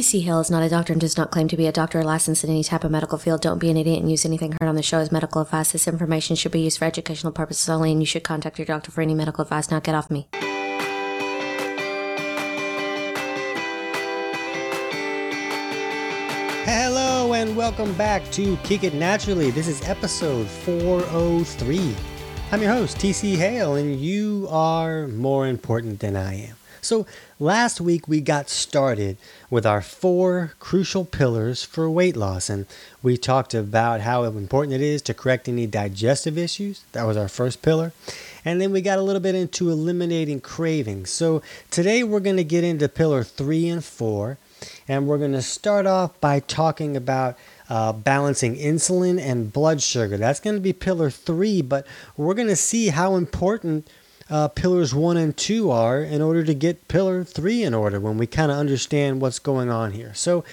TC Hale is not a doctor and does not claim to be a doctor or licensed in any type of medical field. Don't be an idiot and use anything heard on the show as medical advice. This information should be used for educational purposes only, and you should contact your doctor for any medical advice. Now get off me. Hello and welcome back to Kick It Naturally. This is episode 403. I'm your host, TC Hale, and you are more important than I am. So, last week we got started with our four crucial pillars for weight loss, and we talked about how important it is to correct any digestive issues. That was our first pillar. And then we got a little bit into eliminating cravings. So, today we're going to get into pillar three and four, and we're going to start off by talking about uh, balancing insulin and blood sugar. That's going to be pillar three, but we're going to see how important uh, pillars one and two are in order to get pillar three in order when we kind of understand what's going on here. So,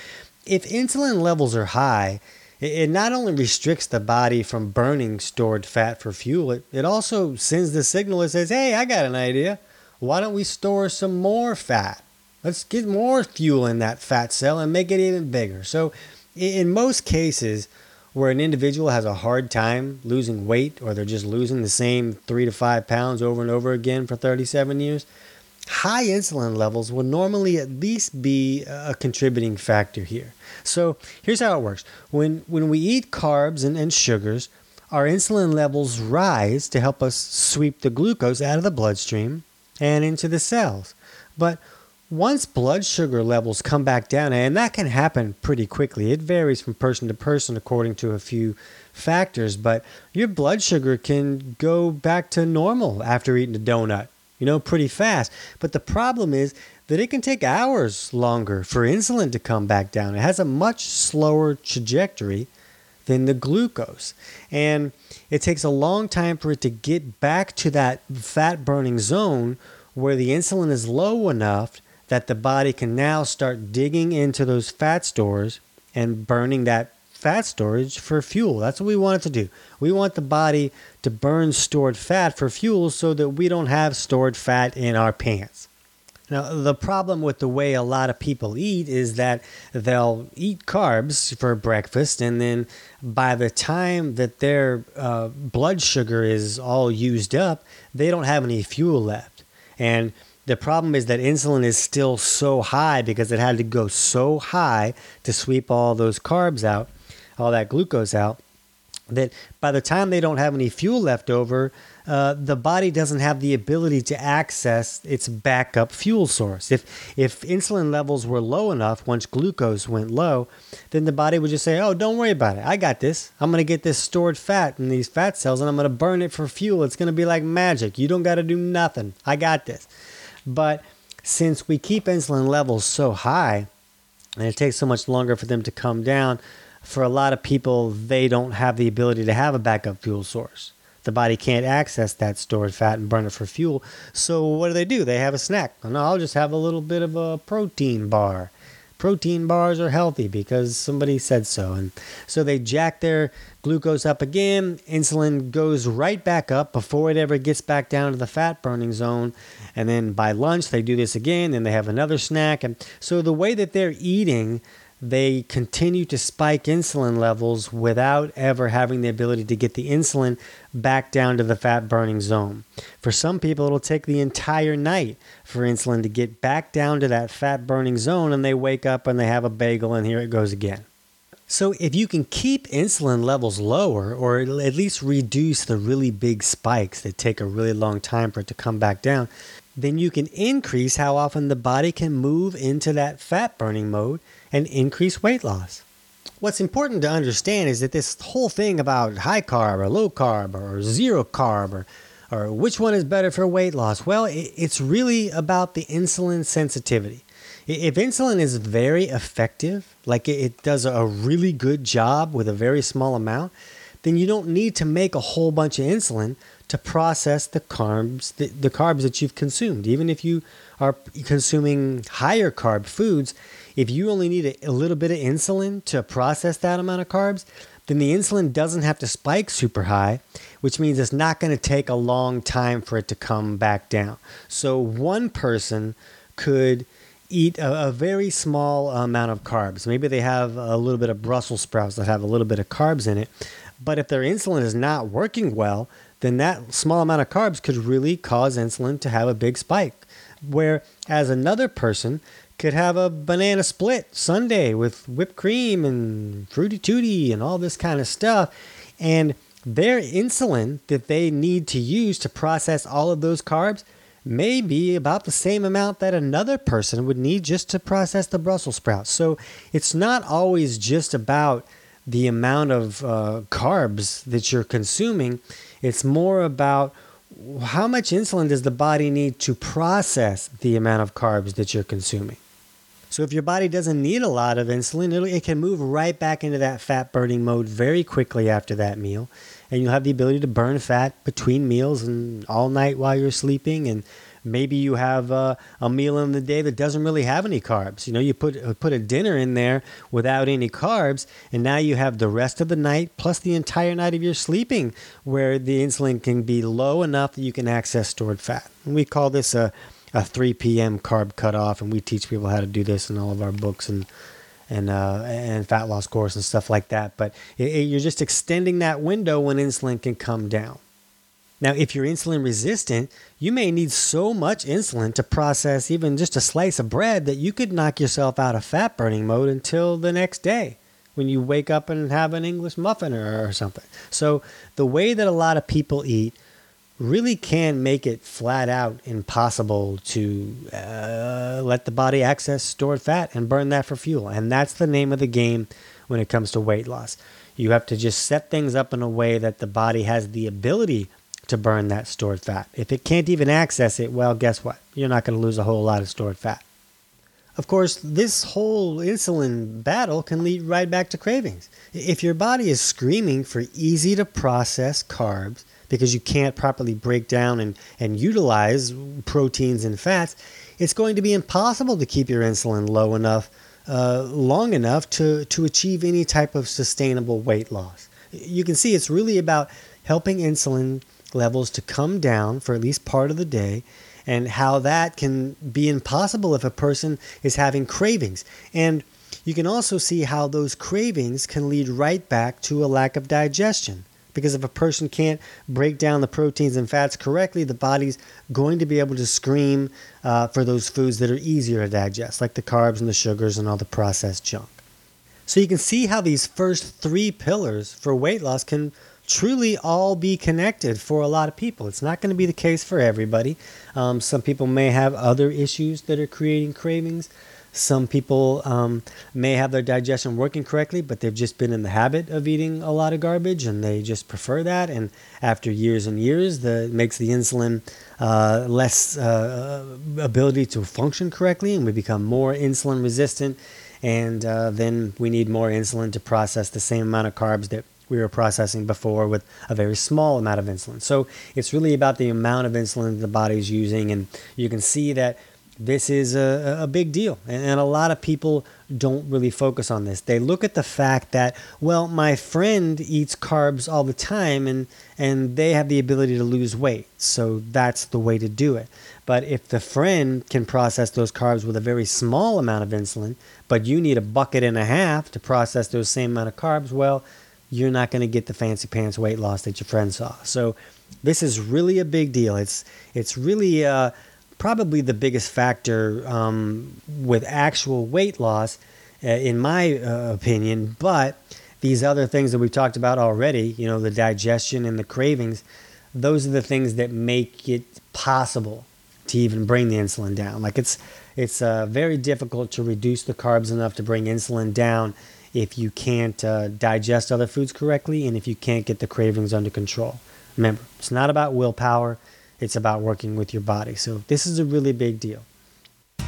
if insulin levels are high, it not only restricts the body from burning stored fat for fuel, it, it also sends the signal that says, hey, I got an idea. Why don't we store some more fat? Let's get more fuel in that fat cell and make it even bigger. So, in most cases, where an individual has a hard time losing weight or they're just losing the same three to five pounds over and over again for 37 years, high insulin levels will normally at least be a contributing factor here. So here's how it works when, when we eat carbs and, and sugars, our insulin levels rise to help us sweep the glucose out of the bloodstream and into the cells. But once blood sugar levels come back down, and that can happen pretty quickly, it varies from person to person according to a few factors, but your blood sugar can go back to normal after eating a donut, you know, pretty fast. But the problem is that it can take hours longer for insulin to come back down. It has a much slower trajectory than the glucose. And it takes a long time for it to get back to that fat burning zone where the insulin is low enough that the body can now start digging into those fat stores and burning that fat storage for fuel. That's what we want it to do. We want the body to burn stored fat for fuel so that we don't have stored fat in our pants. Now, the problem with the way a lot of people eat is that they'll eat carbs for breakfast, and then by the time that their uh, blood sugar is all used up, they don't have any fuel left. And the problem is that insulin is still so high because it had to go so high to sweep all those carbs out, all that glucose out, that by the time they don't have any fuel left over, uh, the body doesn't have the ability to access its backup fuel source. If if insulin levels were low enough, once glucose went low, then the body would just say, "Oh, don't worry about it. I got this. I'm going to get this stored fat in these fat cells, and I'm going to burn it for fuel. It's going to be like magic. You don't got to do nothing. I got this." But since we keep insulin levels so high, and it takes so much longer for them to come down, for a lot of people, they don't have the ability to have a backup fuel source. The body can't access that stored fat and burn it for fuel. So what do they do? They have a snack. No, I'll just have a little bit of a protein bar protein bars are healthy because somebody said so. And so they jack their glucose up again. Insulin goes right back up before it ever gets back down to the fat burning zone. And then by lunch, they do this again. Then they have another snack. And so the way that they're eating, they continue to spike insulin levels without ever having the ability to get the insulin back down to the fat burning zone. For some people, it'll take the entire night for insulin to get back down to that fat burning zone, and they wake up and they have a bagel, and here it goes again. So, if you can keep insulin levels lower or at least reduce the really big spikes that take a really long time for it to come back down, then you can increase how often the body can move into that fat burning mode and increase weight loss. What's important to understand is that this whole thing about high carb or low carb or zero carb or, or which one is better for weight loss, well, it's really about the insulin sensitivity. If insulin is very effective, like it does a really good job with a very small amount, then you don't need to make a whole bunch of insulin to process the carbs the, the carbs that you've consumed. Even if you are consuming higher carb foods, if you only need a, a little bit of insulin to process that amount of carbs, then the insulin doesn't have to spike super high, which means it's not going to take a long time for it to come back down. So one person could eat a, a, very small amount of carbs. Maybe they have a little bit of Brussels sprouts that have a little bit of carbs in it. But if their insulin is not working well, then that small amount of carbs could really cause insulin to have a big spike. Whereas another person could have a banana split sundae with whipped cream and fruity tooty and all this kind of stuff. And their insulin that they need to use to process all of those carbs may be about the same amount that another person would need just to process the Brussels sprouts. So it's not always just about the amount of uh, carbs that you're consuming, it's more about how much insulin does the body need to process the amount of carbs that you're consuming. So if your body doesn't need a lot of insulin, it can move right back into that fat burning mode very quickly after that meal. And you'll have the ability to burn fat between meals and all night while you're sleeping and Maybe you have uh, a meal in the day that doesn't really have any carbs. You know, you put uh, put a dinner in there without any carbs, and now you have the rest of the night plus the entire night of your sleeping where the insulin can be low enough that you can access stored fat. And we call this a a 3 p.m. carb cutoff, and we teach people how to do this in all of our books and and uh, and fat loss course and stuff like that. But it, it, you're just extending that window when insulin can come down. Now, if you're insulin resistant, you may need so much insulin to process even just a slice of bread that you could knock yourself out of fat burning mode until the next day when you wake up and have an English muffin or, or something. So, the way that a lot of people eat really can make it flat out impossible to uh, let the body access stored fat and burn that for fuel. And that's the name of the game when it comes to weight loss. You have to just set things up in a way that the body has the ability to burn that stored fat. If it can't even access it, well, guess what? You're not going to lose a whole lot of stored fat. Of course, this whole insulin battle can lead right back to cravings. If your body is screaming for easy to process carbs because you can't properly break down and, and utilize proteins and fats, it's going to be impossible to keep your insulin low enough, uh, long enough to, to achieve any type of sustainable weight loss. You can see it's really about helping insulin levels to come down for at least part of the day and how that can be impossible if a person is having cravings. And you can also see how those cravings can lead right back to a lack of digestion. Because if a person can't break down the proteins and fats correctly, the body's going to be able to scream uh, for those foods that are easier to digest, like the carbs and the sugars and all the processed junk. So you can see how these first three pillars for weight loss can truly all be connected for a lot of people. It's not going to be the case for everybody. Um, some people may have other issues that are creating cravings. Some people um, may have their digestion working correctly, but they've just been in the habit of eating a lot of garbage and they just prefer that. And after years and years, that makes the insulin uh, less uh, ability to function correctly, and we become more insulin resistant. And uh, then we need more insulin to process the same amount of carbs that we were processing before with a very small amount of insulin. So it's really about the amount of insulin the body is using, and you can see that this is a, a big deal. And a lot of people don't really focus on this. They look at the fact that, well, my friend eats carbs all the time and, and they have the ability to lose weight. So that's the way to do it. But if the friend can process those carbs with a very small amount of insulin, but you need a bucket and a half to process those same amount of carbs, well, you're not going to get the fancy pants weight loss that your friend saw. So this is really a big deal. It's it's really uh, probably the biggest factor um, with actual weight loss, uh, in my uh, opinion. But these other things that we've talked about already, you know, the digestion and the cravings, those are the things that make it possible to even bring the insulin down. Like it's it's uh, very difficult to reduce the carbs enough to bring insulin down if you can't uh, digest other foods correctly and if you can't get the cravings under control. Remember, it's not about willpower, it's about working with your body. So, this is a really big deal.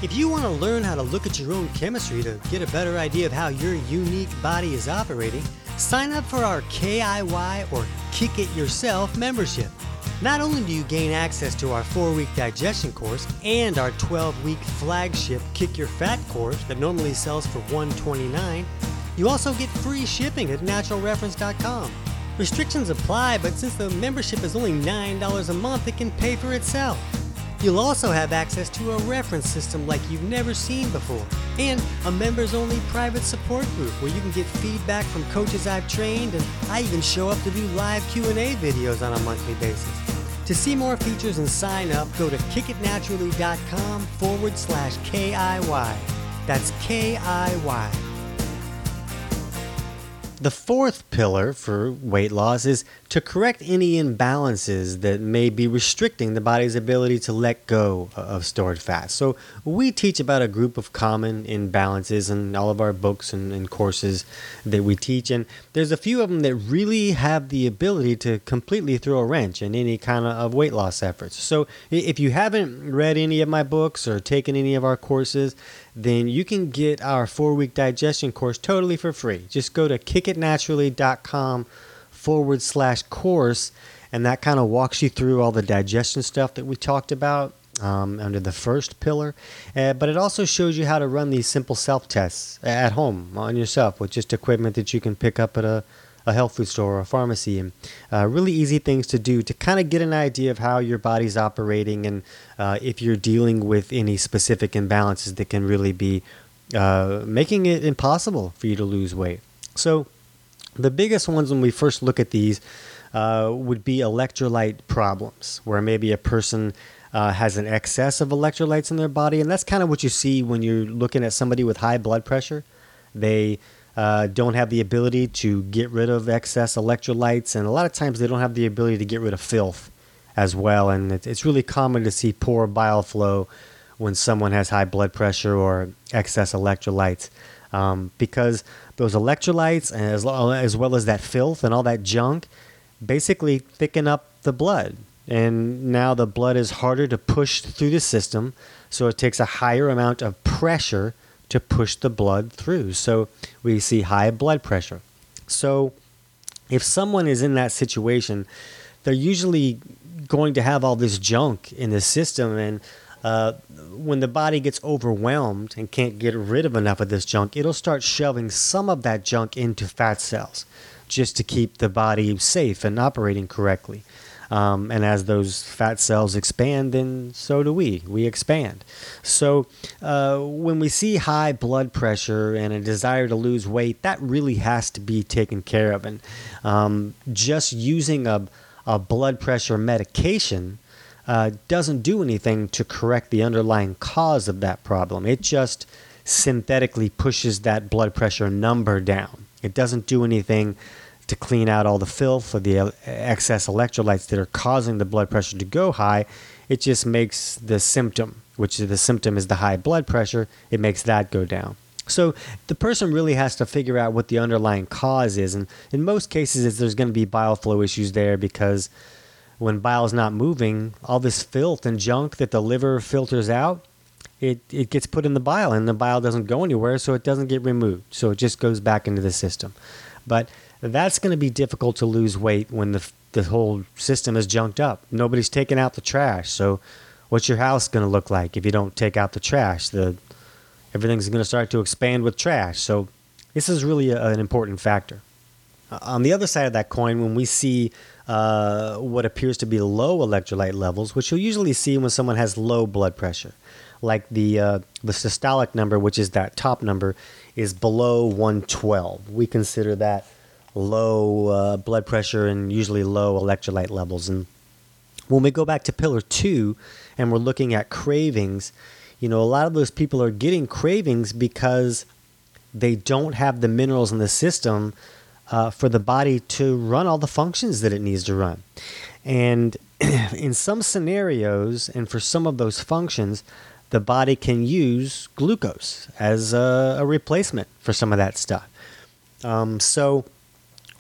If you want to learn how to look at your own chemistry to get a better idea of how your unique body is operating, sign up for our KIY or Kick It Yourself membership. Not only do you gain access to our 4 week digestion course and our 12 week flagship Kick Your Fat course that normally sells for 129, you also get free shipping at naturalreference.com. Restrictions apply, but since the membership is only $9 a month, it can pay for itself. You'll also have access to a reference system like you've never seen before, and a members-only private support group where you can get feedback from coaches I've trained, and I even show up to do live Q&A videos on a monthly basis. To see more features and sign up, go to kickitnaturally.com forward slash KIY. That's K-I-Y. The fourth pillar for weight loss is to correct any imbalances that may be restricting the body's ability to let go of stored fat. So, we teach about a group of common imbalances in all of our books and, and courses that we teach, and there's a few of them that really have the ability to completely throw a wrench in any kind of weight loss efforts. So, if you haven't read any of my books or taken any of our courses, then you can get our four week digestion course totally for free. Just go to kickitnaturally.com forward slash course, and that kind of walks you through all the digestion stuff that we talked about. Um, under the first pillar, uh, but it also shows you how to run these simple self tests at home on yourself with just equipment that you can pick up at a, a health food store or a pharmacy, and uh, really easy things to do to kind of get an idea of how your body's operating and uh, if you're dealing with any specific imbalances that can really be uh, making it impossible for you to lose weight. So, the biggest ones when we first look at these uh, would be electrolyte problems, where maybe a person uh, has an excess of electrolytes in their body. And that's kind of what you see when you're looking at somebody with high blood pressure. They uh, don't have the ability to get rid of excess electrolytes, and a lot of times they don't have the ability to get rid of filth as well. And it's, really common to see poor bile flow when someone has high blood pressure or excess electrolytes um, because those electrolytes as, as well as that filth and all that junk basically thicken up the blood. And now the blood is harder to push through the system, so it takes a higher amount of pressure to push the blood through. So we see high blood pressure. So if someone is in that situation, they're usually going to have all this junk in the system and uh, when the body gets overwhelmed and can't get rid of enough of this junk, it'll start shoving some of that junk into fat cells just to keep the body safe and operating correctly. Um, and as those fat cells expand, then so do we. We expand. So uh, when we see high blood pressure and a desire to lose weight, that really has to be taken care of. And um, just using a, a blood pressure medication uh, doesn't do anything to correct the underlying cause of that problem. It just synthetically pushes that blood pressure number down. It doesn't do anything to clean out all the filth or the excess electrolytes that are causing the blood pressure to go high. It just makes the symptom, which the symptom is the high blood pressure, it makes that go down. So the person really has to figure out what the underlying cause is. And in most cases, there's going to be bile flow issues there because when bile is not moving, all this filth and junk that the liver filters out, it, it gets put in the bile and the bile doesn't go anywhere, so it doesn't get removed. So it just goes back into the system. But that's going to be difficult to lose weight when the, the whole system is junked up. Nobody's taking out the trash. So what's your house going to look like if you don't take out the trash? The, everything's going to start to expand with trash. So this is really a, an important factor. Uh, on the other side of that coin, when we see uh, what appears to be low electrolyte levels, which you'll usually see when someone has low blood pressure. Like the uh, the systolic number, which is that top number, is below 112. We consider that low uh, blood pressure and usually low electrolyte levels. And when we go back to pillar two and we're looking at cravings, you know, a lot of those people are getting cravings because they don't have the minerals in the system uh, for the body to run all the functions that it needs to run. And in some scenarios, and for some of those functions, the body can use glucose as a, a replacement for some of that stuff. Um, so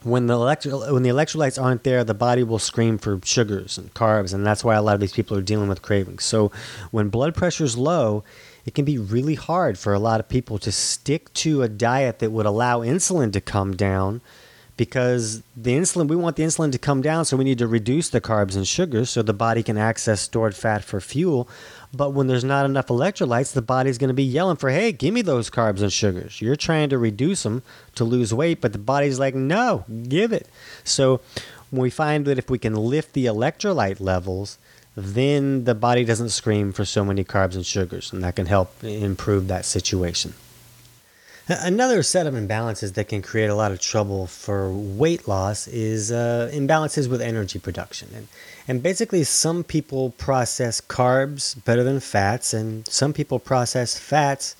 when the electro- when the electrolytes aren't there, the body will scream for sugars and carbs, and that's why a lot of these people are dealing with cravings. So when blood pressure is low, it can be really hard for a lot of people to stick to a diet that would allow insulin to come down because the insulin we want the insulin to come down so we need to reduce the carbs and sugars so the body can access stored fat for fuel. But when there's not enough electrolytes the body's going to be yelling for hey give me those carbs and sugars. You're trying to reduce them to lose weight but the body's like no give it. So when we find that if we can lift the electrolyte levels then the body doesn't scream for so many carbs and sugars, and that can help improve that situation. Another set of imbalances that can create a lot of trouble for weight loss is uh, imbalances with energy production. And, and basically, some people process carbs better than fats, and some people process fats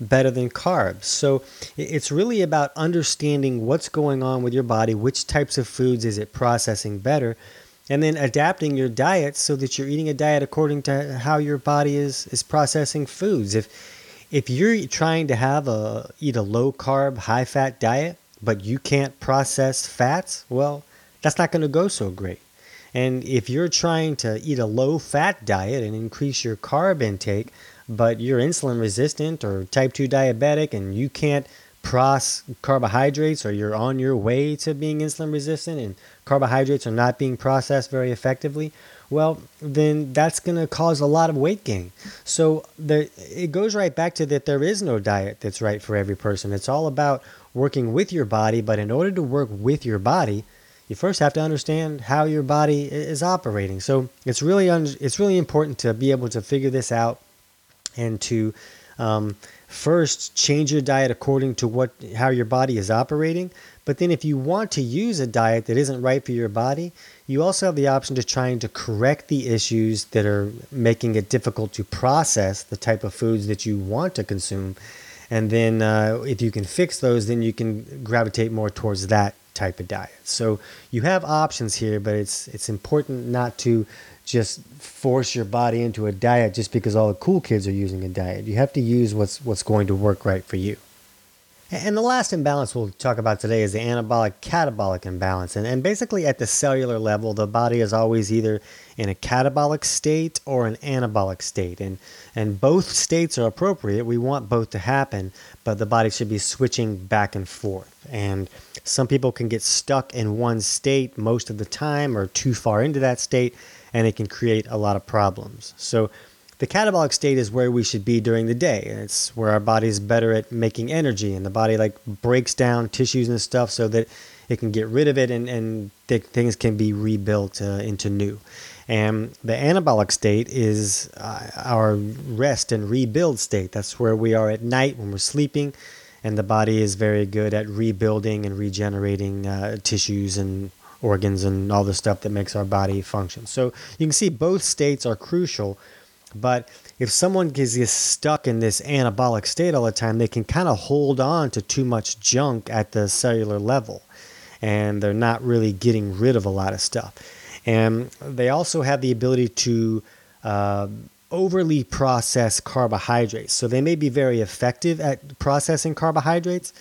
better than carbs. So it's really about understanding what's going on with your body, which types of foods is it processing better, and then adapting your diet so that you're eating a diet according to how your body is is processing foods. If if you're trying to have a eat a low carb, high fat diet, but you can't process fats, well, that's not going to go so great. And if you're trying to eat a low fat diet and increase your carb intake, but you're insulin resistant or type 2 diabetic and you can't process carbohydrates or you're on your way to being insulin resistant and carbohydrates are not being processed very effectively, well, then that's going to cause a lot of weight gain. So there, it goes right back to that there is no diet that's right for every person. It's all about working with your body, but in order to work with your body, you first have to understand how your body is operating. So it's really un- it's really important to be able to figure this out and to um, first change your diet according to what how your body is operating. But then if you want to use a diet that isn't right for your body, you also have the option to trying to correct the issues that are making it difficult to process the type of foods that you want to consume. And then uh, if you can fix those, then you can gravitate more towards that type of diet. So you have options here, but it's it's important not to just force your body into a diet just because all the cool kids are using a diet. You have to use what's what's going to work right for you. And the last imbalance we'll talk about today is the anabolic catabolic imbalance. And, and basically, at the cellular level, the body is always either in a catabolic state or an anabolic state. And, and both states are appropriate. We want both to happen, but the body should be switching back and forth. And some people can get stuck in one state most of the time or too far into that state, and it can create a lot of problems. So, the catabolic state is where we should be during the day. It's where our body is better at making energy, and the body like breaks down tissues and stuff so that it can get rid of it, and and th- things can be rebuilt uh, into new. And the anabolic state is uh, our rest and rebuild state. That's where we are at night when we're sleeping, and the body is very good at rebuilding and regenerating uh, tissues and organs and all the stuff that makes our body function. So you can see both states are crucial but if someone gets stuck in this anabolic state all the time, they can kind of hold on to too much junk at the cellular level. And they're not really getting rid of a lot of stuff. And they also have the ability to uh, overly process carbohydrates. So they may be very effective at processing carbohydrates,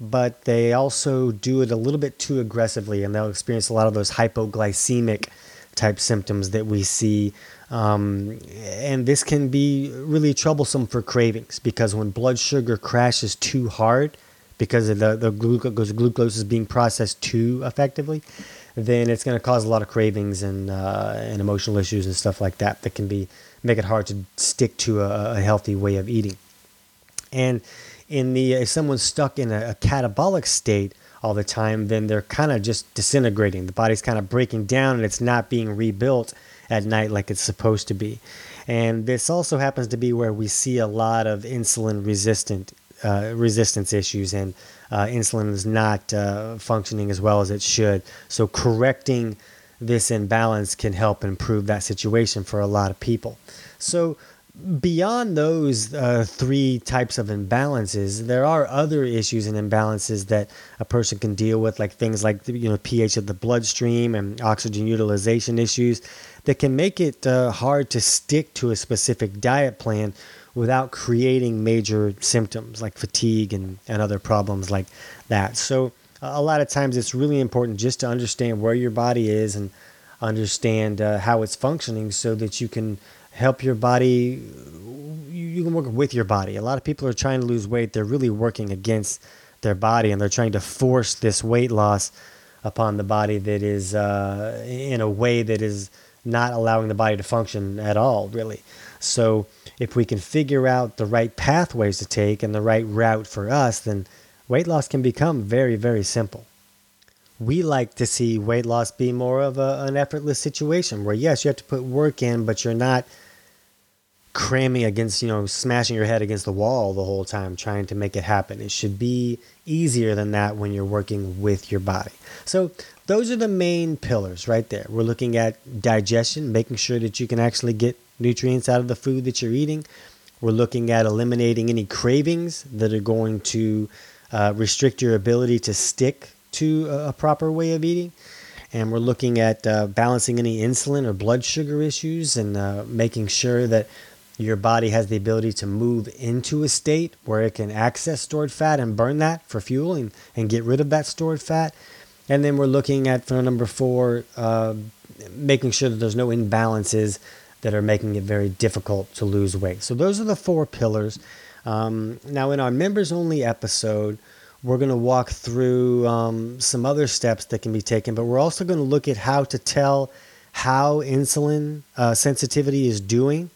but they also do it a little bit too aggressively. And they'll experience a lot of those hypoglycemic type symptoms that we see um, and this can be really troublesome for cravings because when blood sugar crashes too hard because the, the glucose, glucose is being processed too effectively, then it's going to cause a lot of cravings and, uh, and emotional issues and stuff like that that can be make it hard to stick to a, a healthy way of eating. And in the if someone's stuck in a, a catabolic state all the time, then they're kind of just disintegrating. The body's kind of breaking down and it's not being rebuilt at night like it's supposed to be. And this also happens to be where we see a lot of insulin resistant uh, resistance issues, and uh, insulin is not uh, functioning as well as it should. So correcting this imbalance can help improve that situation for a lot of people. So beyond those uh, three types of imbalances, there are other issues and imbalances that a person can deal with, like things like you know pH of the bloodstream and oxygen utilization issues that can make it uh, hard to stick to a specific diet plan without creating major symptoms like fatigue and, and other problems like that. So, a lot of times it's really important just to understand where your body is and understand uh, how it's functioning so that you can help your body you can work with your body a lot of people are trying to lose weight they're really working against their body and they're trying to force this weight loss upon the body that is uh, in a way that is not allowing the body to function at all, really. So, if we can figure out the right pathways to take and the right route for us, then weight loss can become very, very simple. we like to see weight loss be more of a, an effortless situation where, yes, you have to put work in, but you're not cramming against, you know, smashing your head against the wall the whole time trying to make it happen. It should be easier than that when you're working with your body. So, those are the main pillars right there. We're looking at digestion, making sure that you can actually get nutrients out of the food that you're eating. We're looking at eliminating any cravings that are going to uh, restrict your ability to stick to a, a, proper way of eating. And we're looking at uh, balancing any insulin or blood sugar issues and uh, making sure that your body has the ability to move into a state where it can access stored fat and burn that for fuel and, and get rid of that stored fat. And then we're looking at, for number four, uh, making sure that there's no imbalances that are making it very difficult to lose weight. So those are the four pillars. Um, now, in our members only episode, we're going to walk through um, some other steps that can be taken, but we're also going to look at how to tell how insulin uh, sensitivity is doing.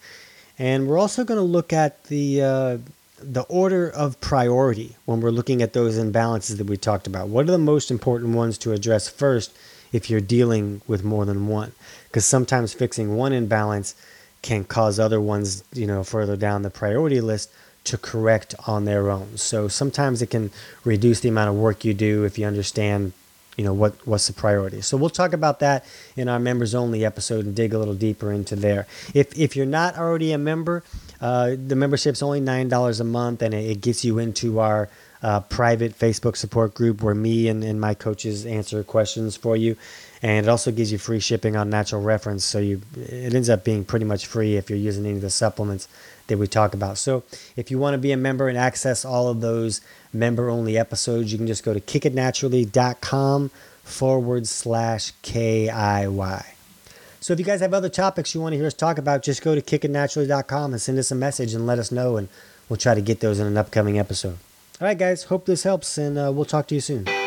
And we're also going to look at the uh, the order of priority when we're looking at those imbalances that we talked about. What are the most important ones to address first if you're dealing with more than one? Because sometimes fixing one imbalance can cause other ones, you know, further down the priority list to correct on their own. So sometimes it can reduce the amount of work you do if you understand, you know, what what's the priority. So we'll talk about that in our members only episode and dig a little deeper into there. If if you're not already a member, uh, the membership's only $9 a month and it, gets you into our uh, private Facebook support group where me and, and my coaches answer questions for you. And it also gives you free shipping on natural reference. So you it ends up being pretty much free if you're using any of the supplements that we talk about. So if you want to be a member and access all of those member only episodes, you can just go to kickitnaturally.com forward slash KIY. So if you guys have other topics you want to hear us talk about, just go to kickitnaturally.com and send us a message and let us know, and we'll try to get those in an upcoming episode. All right, guys, hope this helps, and uh, we'll talk to you soon.